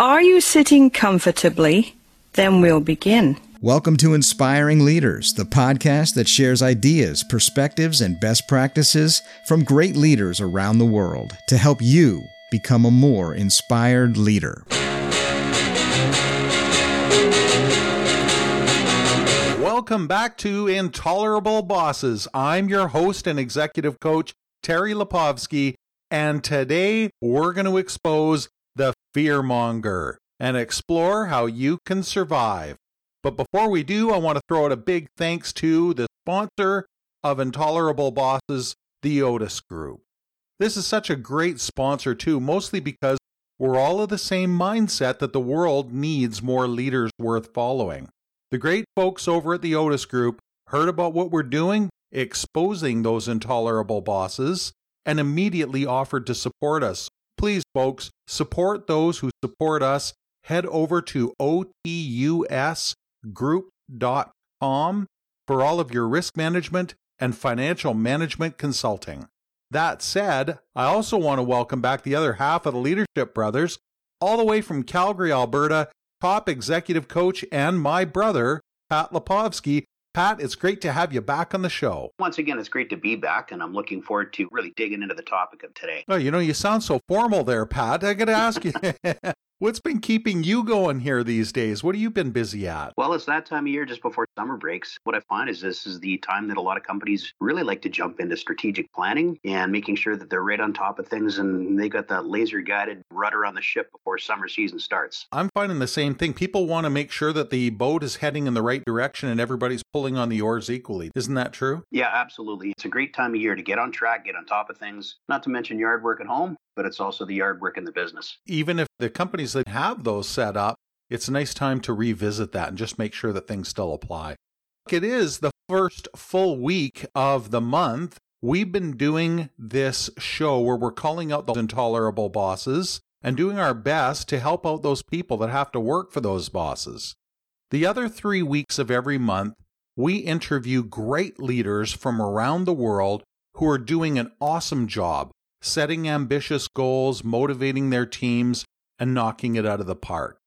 Are you sitting comfortably? Then we'll begin. Welcome to Inspiring Leaders, the podcast that shares ideas, perspectives, and best practices from great leaders around the world to help you become a more inspired leader. Welcome back to Intolerable Bosses. I'm your host and executive coach, Terry Lipovski, and today we're going to expose the fearmonger and explore how you can survive. But before we do, I want to throw out a big thanks to the sponsor of Intolerable Bosses, the Otus Group. This is such a great sponsor, too, mostly because we're all of the same mindset that the world needs more leaders worth following. The great folks over at the Otus Group heard about what we're doing, exposing those intolerable bosses, and immediately offered to support us. Please, folks, support those who support us. Head over to otusgroup.com for all of your risk management and financial management consulting. That said, I also want to welcome back the other half of the Leadership Brothers, all the way from Calgary, Alberta, top executive coach and my brother, Pat Lipovski. Pat, it's great to have you back on the show. Once again, it's great to be back, and I'm looking forward to really digging into the topic of today. Oh, you know, you sound so formal there, Pat. I got to ask you, What's been keeping you going here these days? What have you been busy at? Well, it's that time of year just before summer breaks. What I find is this is the time that a lot of companies really like to jump into strategic planning and making sure that they're right on top of things and they got that laser guided rudder on the ship before summer season starts. I'm finding the same thing. People want to make sure that the boat is heading in the right direction and everybody's pulling on the oars equally. Isn't that true? Yeah, absolutely. It's a great time of year to get on track, get on top of things, not to mention yard work at home but it's also the yard work in the business. Even if the companies that have those set up, it's a nice time to revisit that and just make sure that things still apply. It is the first full week of the month. We've been doing this show where we're calling out the intolerable bosses and doing our best to help out those people that have to work for those bosses. The other three weeks of every month, we interview great leaders from around the world who are doing an awesome job setting ambitious goals, motivating their teams, and knocking it out of the park.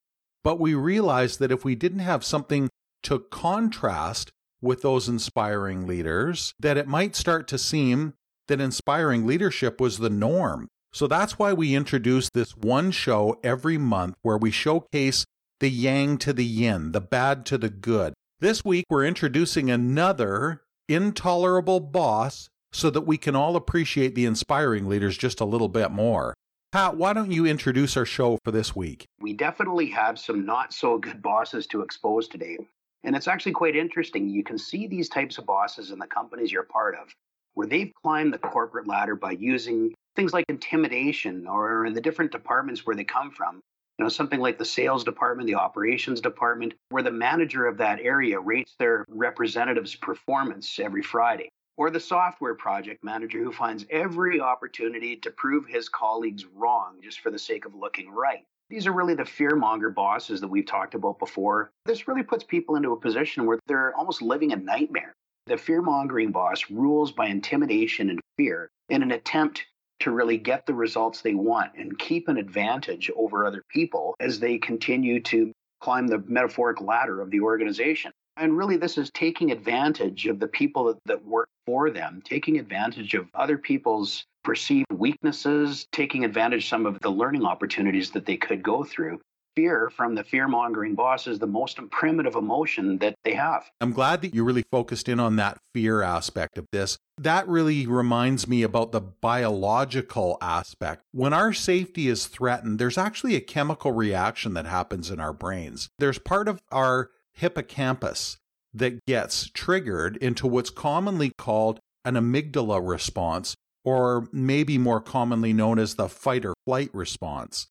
But we realized that if we didn't have something to contrast with those inspiring leaders, that it might start to seem that inspiring leadership was the norm. So that's why we introduce this one show every month where we showcase the yang to the yin, the bad to the good. This week, we're introducing another intolerable boss so that we can all appreciate the inspiring leaders just a little bit more. Pat, why don't you introduce our show for this week? We definitely have some not so good bosses to expose today. And it's actually quite interesting. You can see these types of bosses in the companies you're part of, where they've climbed the corporate ladder by using things like intimidation or in the different departments where they come from. You know, something like the sales department, the operations department, where the manager of that area rates their representative's performance every Friday or the software project manager who finds every opportunity to prove his colleagues wrong just for the sake of looking right. These are really the fearmonger bosses that we've talked about before. This really puts people into a position where they're almost living a nightmare. The fearmongering boss rules by intimidation and fear in an attempt to really get the results they want and keep an advantage over other people as they continue to climb the metaphoric ladder of the organization. And really, this is taking advantage of the people that, work for them, taking advantage of other people's perceived weaknesses, taking advantage some of the learning opportunities that they could go through. Fear from the fear mongering boss is the most primitive emotion that they have. I'm glad that you really focused in on that fear aspect of this. That really reminds me about the biological aspect. When our safety is threatened, there's actually a chemical reaction that happens in our brains. There's part of our hippocampus that gets triggered into what's commonly called an amygdala response, or maybe more commonly known as the fight or flight response.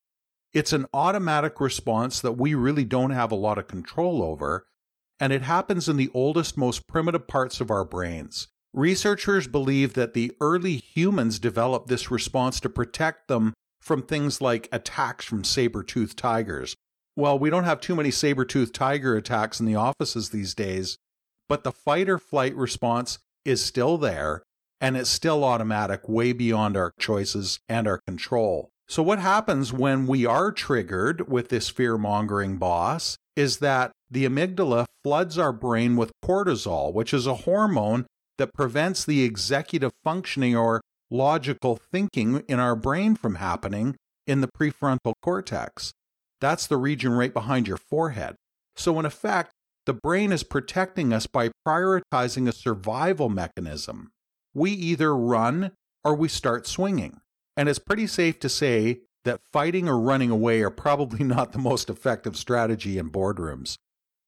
It's an automatic response that we really don't have a lot of control over, and it happens in the oldest, most primitive parts of our brains. Researchers believe that the early humans developed this response to protect them from things like attacks from saber toothed tigers, well, we don't have too many saber toothed tiger attacks in the offices these days, but the fight or flight response is still there and it's still automatic, way beyond our choices and our control. So, what happens when we are triggered with this fear mongering boss is that the amygdala floods our brain with cortisol, which is a hormone that prevents the executive functioning or logical thinking in our brain from happening in the prefrontal cortex. That's the region right behind your forehead. So, in effect, the brain is protecting us by prioritizing a survival mechanism. We either run or we start swinging. And it's pretty safe to say that fighting or running away are probably not the most effective strategy in boardrooms.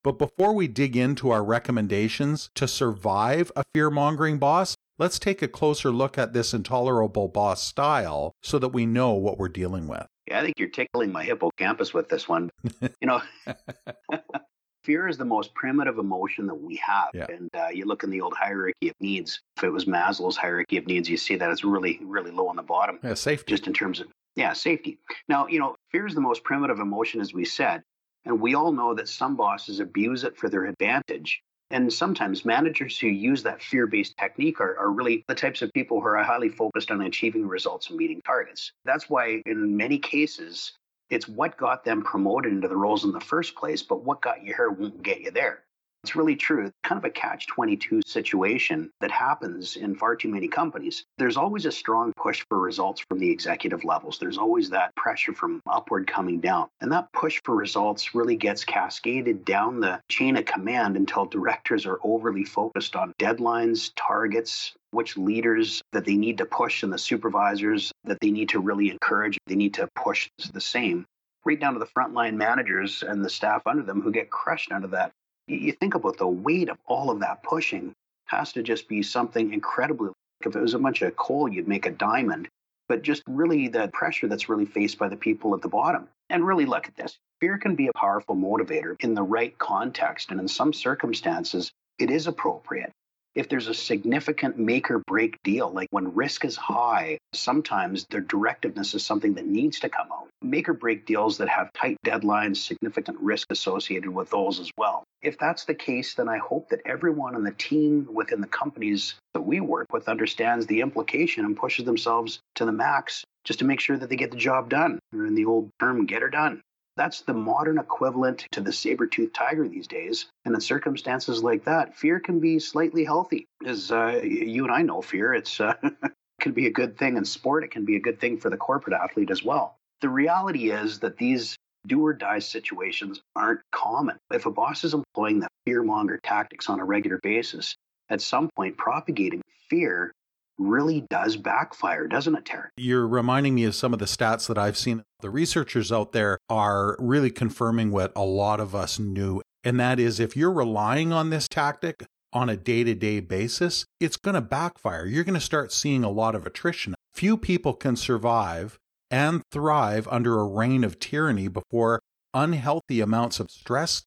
But before we dig into our recommendations to survive a fear mongering boss, let's take a closer look at this intolerable boss style so that we know what we're dealing with. Yeah, I think you're tickling my hippocampus with this one. you know, fear is the most primitive emotion that we have. Yeah. And uh, you look in the old hierarchy of needs. If it was Maslow's hierarchy of needs, you see that it's really, really low on the bottom, Yeah, safety. just in terms of, yeah, safety. Now, you know, fear is the most primitive emotion, as we said. And we all know that some bosses abuse it for their advantage. And sometimes managers who use that fear based technique are, are really the types of people who are highly focused on achieving results and meeting targets. That's why, in many cases, it's what got them promoted into the roles in the first place, but what got you here won't get you there. It's really true. Kind of a catch 22 situation that happens in far too many companies. There's always a strong push for results from the executive levels. There's always that pressure from upward coming down. And that push for results really gets cascaded down the chain of command until directors are overly focused on deadlines, targets, which leaders that they need to push, and the supervisors that they need to really encourage. They need to push the same right down to the frontline managers and the staff under them who get crushed under that you think about the weight of all of that pushing has to just be something incredibly if it was a bunch of coal you'd make a diamond. But just really the pressure that's really faced by the people at the bottom. And really look at this. Fear can be a powerful motivator in the right context and in some circumstances it is appropriate if there's a significant make or break deal, like when risk is high, sometimes their directiveness is something that needs to come out. Make or break deals that have tight deadlines, significant risk associated with those as well. If that's the case, then I hope that everyone on the team within the companies that we work with understands the implication and pushes themselves to the max just to make sure that they get the job done, or in the old term, get her done. That's the modern equivalent to the saber-toothed tiger these days. And in circumstances like that, fear can be slightly healthy. As uh, you and I know, fear it's uh, can be a good thing in sport. It can be a good thing for the corporate athlete as well. The reality is that these do or die situations aren't common. If a boss is employing the fear monger tactics on a regular basis, at some point propagating fear really does backfire, doesn't it, Terry? You're reminding me of some of the stats that I've seen. The researchers out there are really confirming what a lot of us knew. And that is if you're relying on this tactic on a day to day basis, it's going to backfire. You're going to start seeing a lot of attrition. Few people can survive and thrive under a reign of tyranny before unhealthy amounts of stress.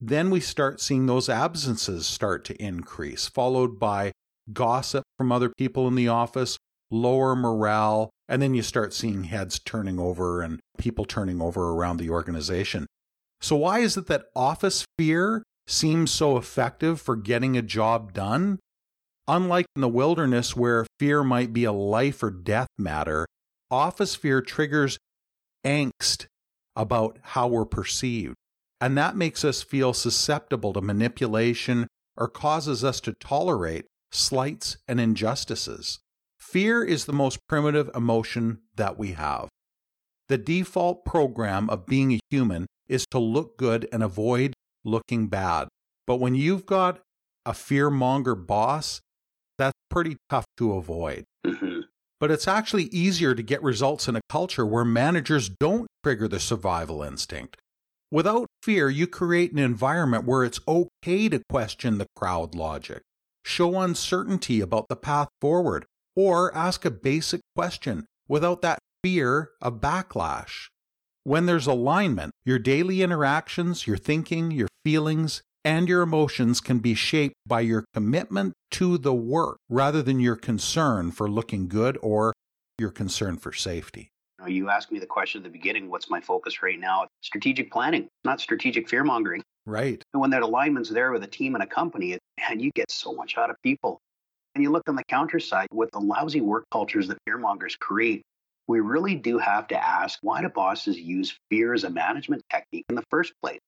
Then we start seeing those absences start to increase, followed by gossip from other people in the office, lower morale, and then you start seeing heads turning over and people turning over around the organization. So, why is it that office fear seems so effective for getting a job done? Unlike in the wilderness, where fear might be a life or death matter, office fear triggers angst about how we're perceived. And that makes us feel susceptible to manipulation or causes us to tolerate slights, and injustices. Fear is the most primitive emotion that we have. The default program of being a human is to look good and avoid looking bad. But when you've got a fear monger boss, that's pretty tough to avoid. Mm-hmm. But it's actually easier to get results in a culture where managers don't trigger the survival instinct. Without fear, you create an environment where it's okay to question the crowd logic show uncertainty about the path forward, or ask a basic question without that fear of backlash. When there's alignment, your daily interactions, your thinking, your feelings, and your emotions can be shaped by your commitment to the work rather than your concern for looking good or your concern for safety. You asked me the question at the beginning what's my focus right now? Strategic planning, not strategic fear mongering. Right. And when that alignment's there with a team and a company, and you get so much out of people. And you look on the counter side with the lousy work cultures that fearmongers create. we really do have to ask why do bosses use fear as a management technique in the first place?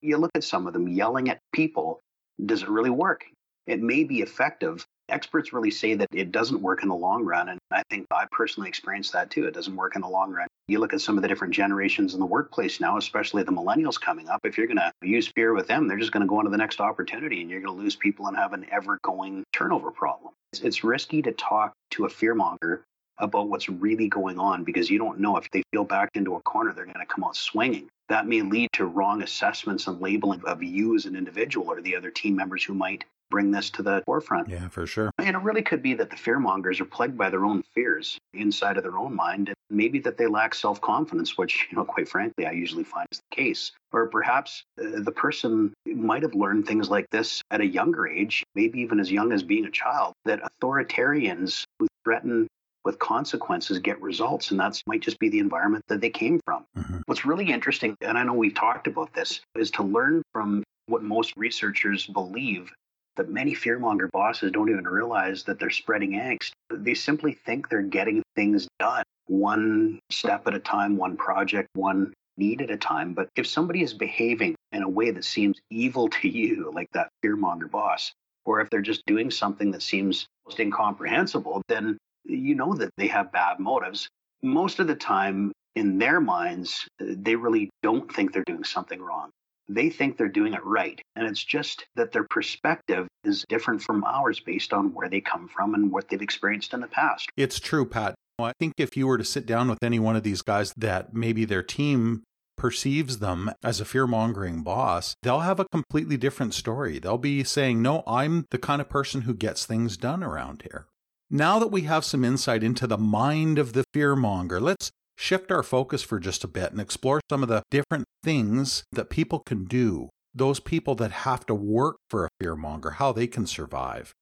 You look at some of them yelling at people. Does it really work? It may be effective. Experts really say that it doesn't work in the long run. And I think I personally experienced that too. It doesn't work in the long run. You look at some of the different generations in the workplace now, especially the millennials coming up. If you're going to use fear with them, they're just going to go on to the next opportunity and you're going to lose people and have an ever going turnover problem. It's, it's risky to talk to a fearmonger about what's really going on because you don't know if they feel backed into a corner, they're going to come out swinging. That may lead to wrong assessments and labeling of you as an individual or the other team members who might bring this to the forefront. Yeah, for sure. And it really could be that the fearmongers are plagued by their own fears inside of their own mind, and maybe that they lack self confidence, which, you know, quite frankly, I usually find is the case. Or perhaps uh, the person might have learned things like this at a younger age, maybe even as young as being a child, that authoritarians who threaten with consequences get results and that might just be the environment that they came from. Mm-hmm. what's really interesting and i know we've talked about this is to learn from what most researchers believe that many fearmonger bosses don't even realize that they're spreading angst. They simply think they're getting things done one step at a time one project one need at a time. But if somebody is behaving in a way that seems evil to you like that fearmonger boss or if they're just doing something that seems almost incomprehensible then you know that they have bad motives. Most of the time, in their minds, they really don't think they're doing something wrong. They think they're doing it right. And it's just that their perspective is different from ours based on where they come from and what they've experienced in the past. It's true, Pat. I think if you were to sit down with any one of these guys that maybe their team perceives them as a fear mongering boss, they'll have a completely different story. They'll be saying, No, I'm the kind of person who gets things done around here. Now that we have some insight into the mind of the fearmonger, let's shift our focus for just a bit and explore some of the different things that people can do. Those people that have to work for a fearmonger, how they can survive.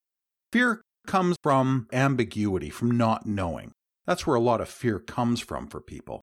Fear comes from ambiguity, from not knowing. That's where a lot of fear comes from for people.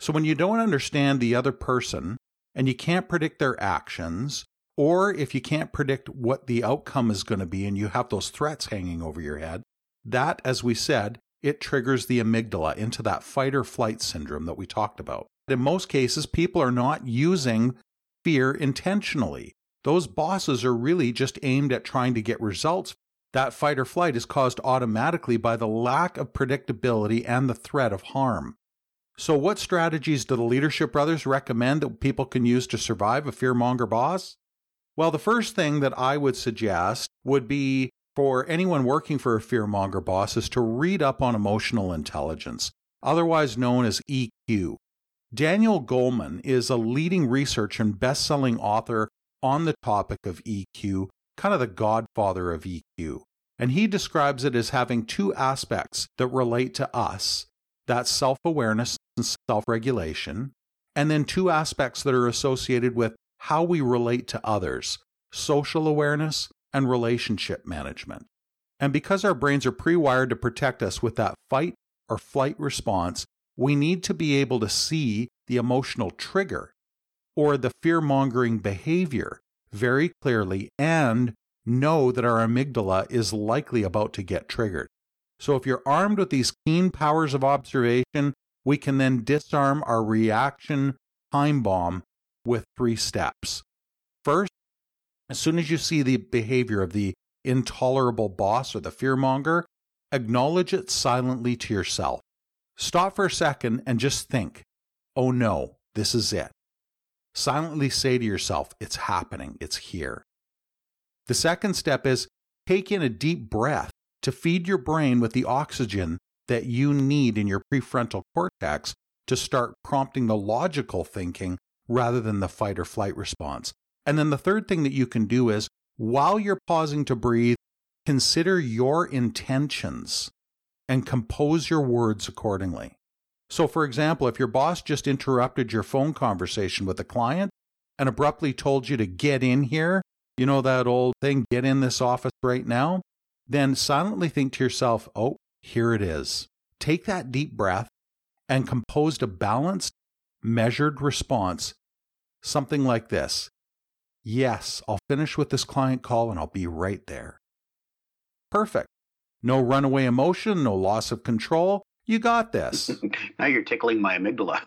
So when you don't understand the other person and you can't predict their actions, or if you can't predict what the outcome is going to be and you have those threats hanging over your head, that, as we said, it triggers the amygdala into that fight or flight syndrome that we talked about. In most cases, people are not using fear intentionally. Those bosses are really just aimed at trying to get results. That fight or flight is caused automatically by the lack of predictability and the threat of harm. So, what strategies do the Leadership Brothers recommend that people can use to survive a fearmonger boss? Well, the first thing that I would suggest would be for anyone working for a fearmonger boss is to read up on emotional intelligence, otherwise known as EQ. Daniel Goleman is a leading researcher and best-selling author on the topic of EQ, kind of the godfather of EQ. And he describes it as having two aspects that relate to us. That's self-awareness and self-regulation, and then two aspects that are associated with how we relate to others, social awareness and relationship management. And because our brains are pre wired to protect us with that fight or flight response, we need to be able to see the emotional trigger or the fear mongering behavior very clearly and know that our amygdala is likely about to get triggered. So, if you're armed with these keen powers of observation, we can then disarm our reaction time bomb with three steps. First, as soon as you see the behavior of the intolerable boss or the fearmonger, acknowledge it silently to yourself. Stop for a second and just think, oh no, this is it. Silently say to yourself, it's happening, it's here. The second step is take in a deep breath to feed your brain with the oxygen that you need in your prefrontal cortex to start prompting the logical thinking rather than the fight or flight response. And then the third thing that you can do is while you're pausing to breathe, consider your intentions and compose your words accordingly. So, for example, if your boss just interrupted your phone conversation with a client and abruptly told you to get in here, you know that old thing, get in this office right now, then silently think to yourself, oh, here it is. Take that deep breath and compose a balanced, measured response, something like this Yes, I'll finish with this client call and I'll be right there. Perfect. No runaway emotion, no loss of control. You got this. now you're tickling my amygdala.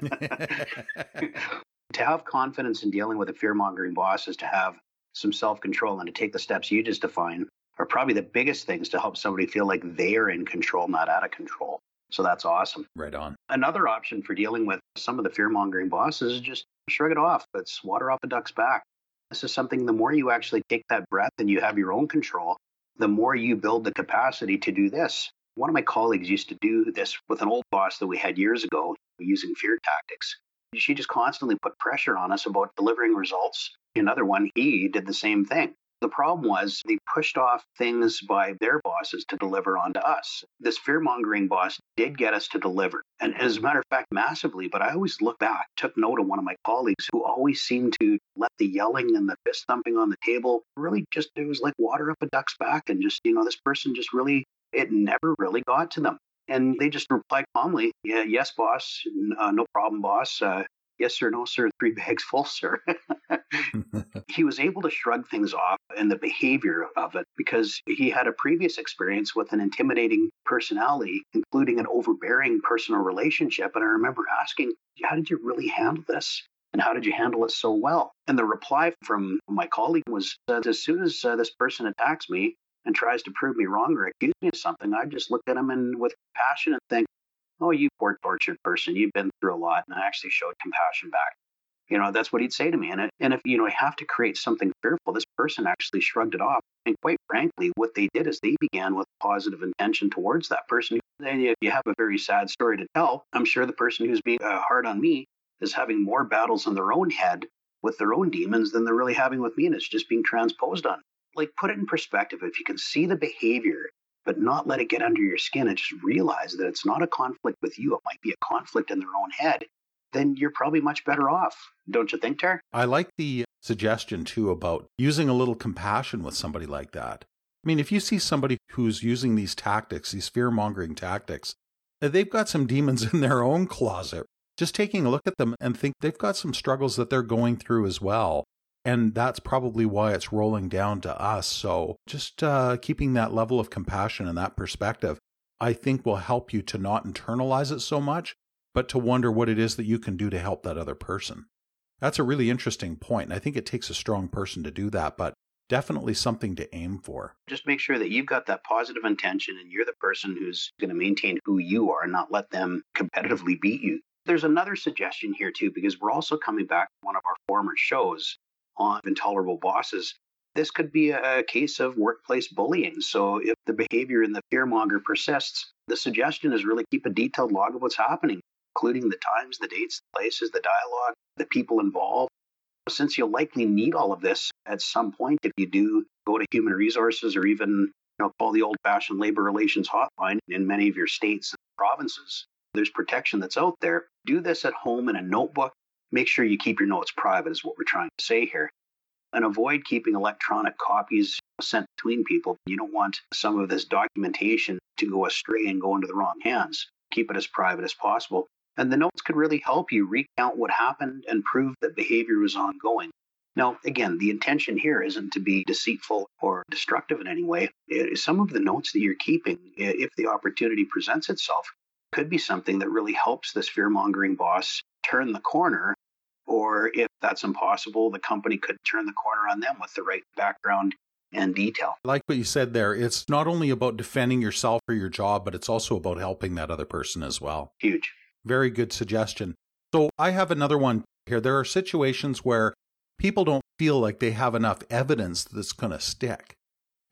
to have confidence in dealing with a fear mongering boss is to have some self control and to take the steps you just defined are probably the biggest things to help somebody feel like they're in control, not out of control. So that's awesome. Right on. Another option for dealing with some of the fear mongering bosses is just shrug it off. It's water off a duck's back. This is something the more you actually take that breath and you have your own control, the more you build the capacity to do this. One of my colleagues used to do this with an old boss that we had years ago using fear tactics. She just constantly put pressure on us about delivering results. Another one, he did the same thing. The problem was they pushed off things by their bosses to deliver onto us. This fear mongering boss did get us to deliver. And as a matter of fact, massively. But I always look back, took note of one of my colleagues who always seemed to let the yelling and the fist thumping on the table really just, it was like water up a duck's back. And just, you know, this person just really, it never really got to them. And they just replied calmly, yeah, yes, boss, uh, no problem, boss. Uh, yes sir, no sir, three bags full, sir. he was able to shrug things off and the behavior of it because he had a previous experience with an intimidating personality, including an overbearing personal relationship. And I remember asking, How did you really handle this? And how did you handle it so well? And the reply from my colleague was that as soon as uh, this person attacks me and tries to prove me wrong or accuse me of something, I just look at him and with compassion and think, oh, you poor tortured person, you've been through a lot. And I actually showed compassion back. You know, that's what he'd say to me. And, and if, you know, I have to create something fearful, this person actually shrugged it off. And quite frankly, what they did is they began with positive intention towards that person. And if you have a very sad story to tell, I'm sure the person who's being uh, hard on me is having more battles in their own head with their own demons than they're really having with me. And it's just being transposed on. Like, put it in perspective. If you can see the behavior but not let it get under your skin and just realize that it's not a conflict with you. It might be a conflict in their own head. Then you're probably much better off, don't you think, Ter? I like the suggestion too about using a little compassion with somebody like that. I mean, if you see somebody who's using these tactics, these fear mongering tactics, uh, they've got some demons in their own closet. Just taking a look at them and think they've got some struggles that they're going through as well. And that's probably why it's rolling down to us. So just uh, keeping that level of compassion and that perspective, I think will help you to not internalize it so much, but to wonder what it is that you can do to help that other person. That's a really interesting point. And I think it takes a strong person to do that, but definitely something to aim for. Just make sure that you've got that positive intention and you're the person who's going to maintain who you are and not let them competitively beat you. There's another suggestion here, too, because we're also coming back to one of our former shows on intolerable bosses. This could be a case of workplace bullying. So, if the behavior in the fearmonger persists, the suggestion is really keep a detailed log of what's happening, including the times, the dates, the places, the dialogue, the people involved. Since you'll likely need all of this at some point if you do go to human resources or even you know, call the old fashioned labor relations hotline in many of your states and provinces, there's protection that's out there. Do this at home in a notebook make sure you keep your notes private, is what we're trying to say here. And avoid keeping electronic copies sent between people. You don't want some of this documentation to go astray and go into the wrong hands. Keep it as private as possible. And the notes could really help you recount what happened and prove that behavior was ongoing. Now, again, the intention here isn't to be deceitful or destructive in any way. Some of the notes that you're keeping, if the opportunity presents itself, could be something that really helps this fear mongering boss turn the corner or if that's impossible, the company could turn the corner on them with the right background and detail. Like what you said there, it's not only about defending yourself or your job, but it's also about helping that other person as well. Huge. Very good suggestion. So I have another one here. There are situations where people don't feel like they have enough evidence that's going to stick.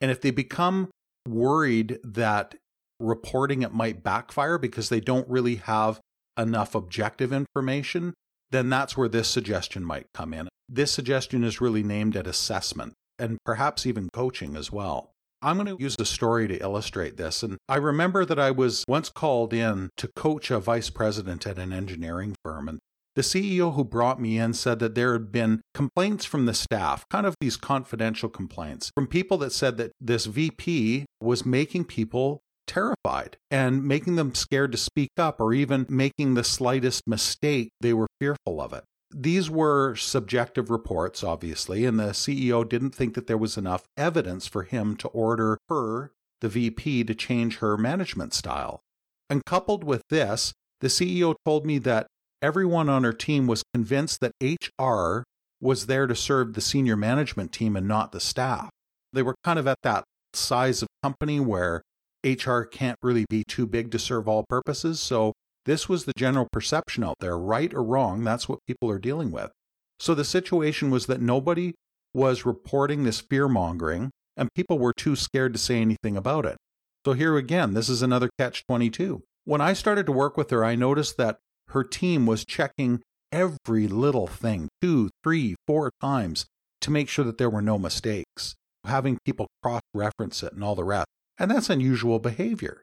And if they become worried that reporting it might backfire because they don't really have enough objective information, then that's where this suggestion might come in. This suggestion is really named at assessment and perhaps even coaching as well. I'm going to use a story to illustrate this. And I remember that I was once called in to coach a vice president at an engineering firm. And the CEO who brought me in said that there had been complaints from the staff, kind of these confidential complaints from people that said that this VP was making people terrified and making them scared to speak up or even making the slightest mistake, they were fearful of it. These were subjective reports, obviously, and the CEO didn't think that there was enough evidence for him to order her, the VP, to change her management style. And coupled with this, the CEO told me that everyone on her team was convinced that HR was there to serve the senior management team and not the staff. They were kind of at that size of company where HR can't really be too big to serve all purposes. So this was the general perception out there, right or wrong. That's what people are dealing with. So the situation was that nobody was reporting this fear mongering and people were too scared to say anything about it. So here again, this is another catch 22. When I started to work with her, I noticed that her team was checking every little thing two, three, four times to make sure that there were no mistakes, having people cross reference it and all the rest. And that's unusual behavior.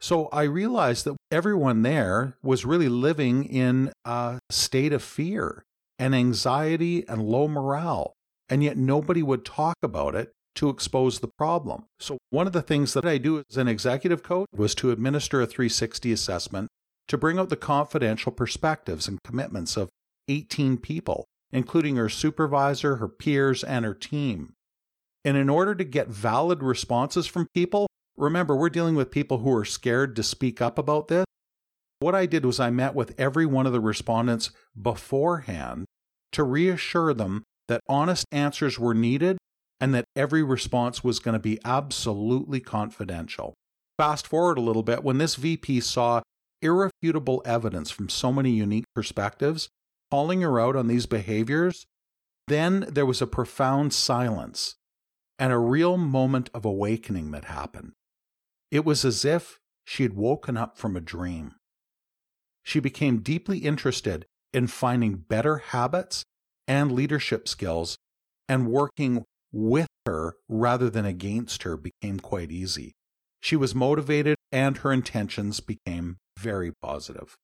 So I realized that everyone there was really living in a state of fear and anxiety and low morale. And yet nobody would talk about it to expose the problem. So one of the things that I do as an executive coach was to administer a 360 assessment to bring out the confidential perspectives and commitments of 18 people, including her supervisor, her peers, and her team. And in order to get valid responses from people, remember, we're dealing with people who are scared to speak up about this. What I did was I met with every one of the respondents beforehand to reassure them that honest answers were needed and that every response was going to be absolutely confidential. Fast forward a little bit, when this VP saw irrefutable evidence from so many unique perspectives, calling her out on these behaviors, then there was a profound silence and a real moment of awakening that happened. It was as if she had woken up from a dream. She became deeply interested in finding better habits and leadership skills, and working with her rather than against her became quite easy. She was motivated and her intentions became very positive.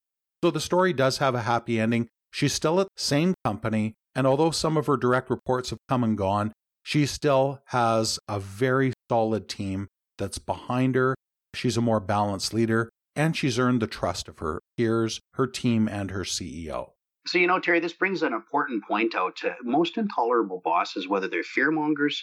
So the story does have a happy ending. She's still at the same company, and although some of her direct reports have come and gone, she still has a very solid team that's behind her. She's a more balanced leader, and she's earned the trust of her peers, her team, and her CEO. So, you know, Terry, this brings an important point out to most intolerable bosses, whether they're fearmongers,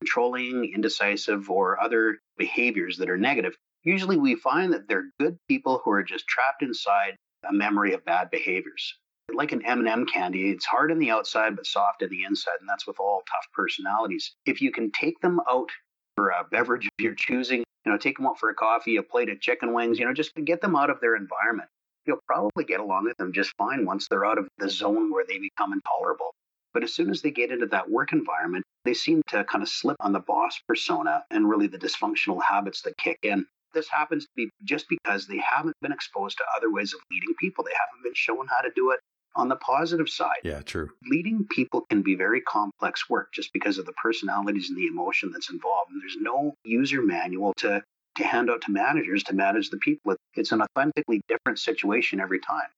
controlling, indecisive, or other behaviors that are negative. Usually we find that they're good people who are just trapped inside a memory of bad behaviors. Like an M&M candy, it's hard on the outside but soft on the inside, and that's with all tough personalities. If you can take them out for a beverage of your choosing, you know, take them out for a coffee, a plate of chicken wings, you know, just get them out of their environment you'll probably get along with them just fine once they're out of the zone where they become intolerable. But as soon as they get into that work environment, they seem to kind of slip on the boss persona and really the dysfunctional habits that kick in. This happens to be just because they haven't been exposed to other ways of leading people. They haven't been shown how to do it on the positive side. Yeah, true. Leading people can be very complex work just because of the personalities and the emotion that's involved. And there's no user manual to to hand out to managers to manage the people. It's an authentically different situation every time.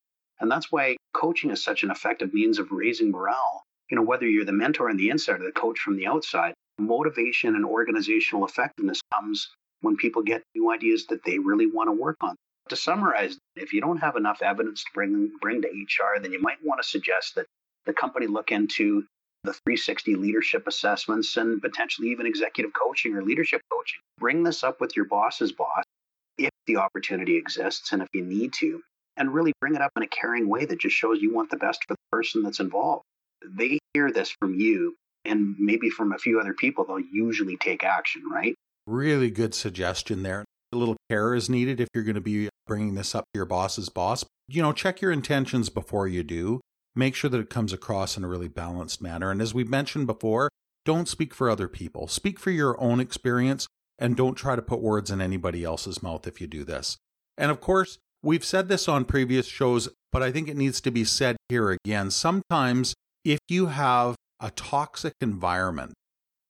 And that's why coaching is such an effective means of raising morale. You know, whether you're the mentor on the inside or the coach from the outside, motivation and organizational effectiveness comes when people get new ideas that they really want to work on. To summarize, if you don't have enough evidence to bring, bring to HR, then you might want to suggest that the company look into the 360 leadership assessments and potentially even executive coaching or leadership coaching. Bring this up with your boss's boss if the opportunity exists and if you need to, and really bring it up in a caring way that just shows you want the best for the person that's involved. They hear this from you and maybe from a few other people, they'll usually take action, right? Really good suggestion there. A little care is needed if you're going to be bringing this up to your boss's boss. You know, check your intentions before you do make sure that it comes across in a really balanced manner. And as we mentioned before, don't speak for other people. Speak for your own experience and don't try to put words in anybody else's mouth if you do this. And of course, we've said this on previous shows, but I think it needs to be said here again. Sometimes if you have a toxic environment,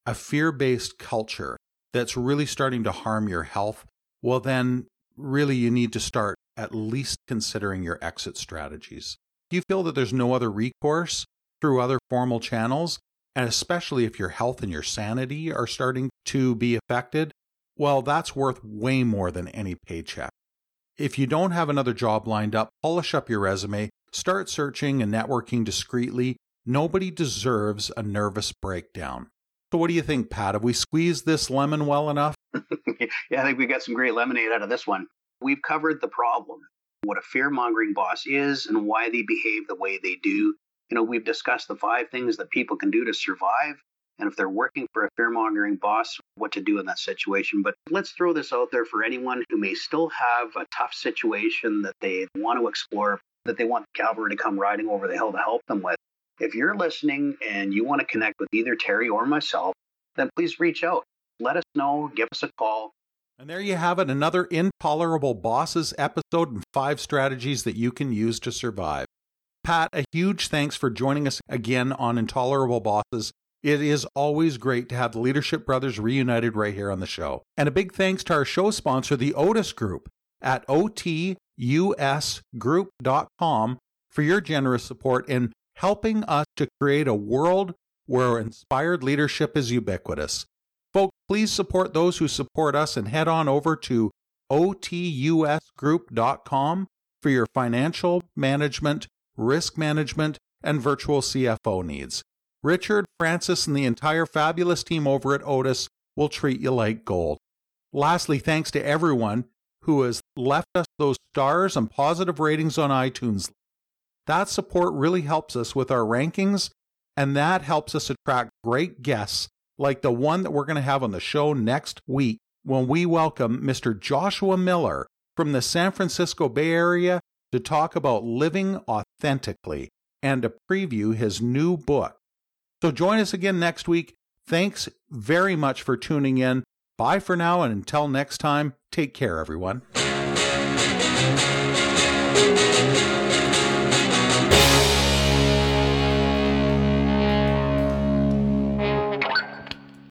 a fear based culture that's really starting to harm your health, well, then really you need to start at least considering your exit strategies Do you feel that there's no other recourse through other formal channels, and especially if your health and your sanity are starting to be affected, well, that's worth way more than any paycheck. If you don't have another job lined up, polish up your resume, start searching and networking discreetly. Nobody deserves a nervous breakdown. So, what do you think, Pat? Have we squeezed this lemon well enough? yeah, I think we got some great lemonade out of this one. we've covered the problem, what a fear mongering boss is and why they behave the way they do. You know, we've discussed the five things that people can do to survive. And if they're working for a fear mongering boss, what to do in that situation. But let's throw this out there for anyone who may still have a tough situation that they want to explore, that they want Calvary to come riding over the hill to help them with. If you're listening and you want to connect with either Terry or myself, then please reach out. Let us know, give us a call. And there you have it, another Intolerable Bosses episode and five strategies that you can use to survive. Pat, a huge thanks for joining us again on Intolerable Bosses. It is always great to have the Leadership Brothers reunited right here on the show. And a big thanks to our show sponsor, the Otus Group, at otusgroup.com for your generous support in helping us to create a world where inspired leadership is ubiquitous. Folks, please support those who support us and head on over to otusgroup.com for your financial management, risk management, and virtual CFO needs. Richard, Francis, and the entire fabulous team over at Otus will treat you like gold. Lastly, thanks to everyone who has left us those stars and positive ratings on iTunes. That support really helps us with our rankings, and that helps us attract great guests like the one that we're going to have on the show next week when we welcome Mr. Joshua Miller from the San Francisco Bay Area to talk about living authentically and to preview his new book. So join us again next week. Thanks very much for tuning in. Bye for now, and until next time, take care, everyone.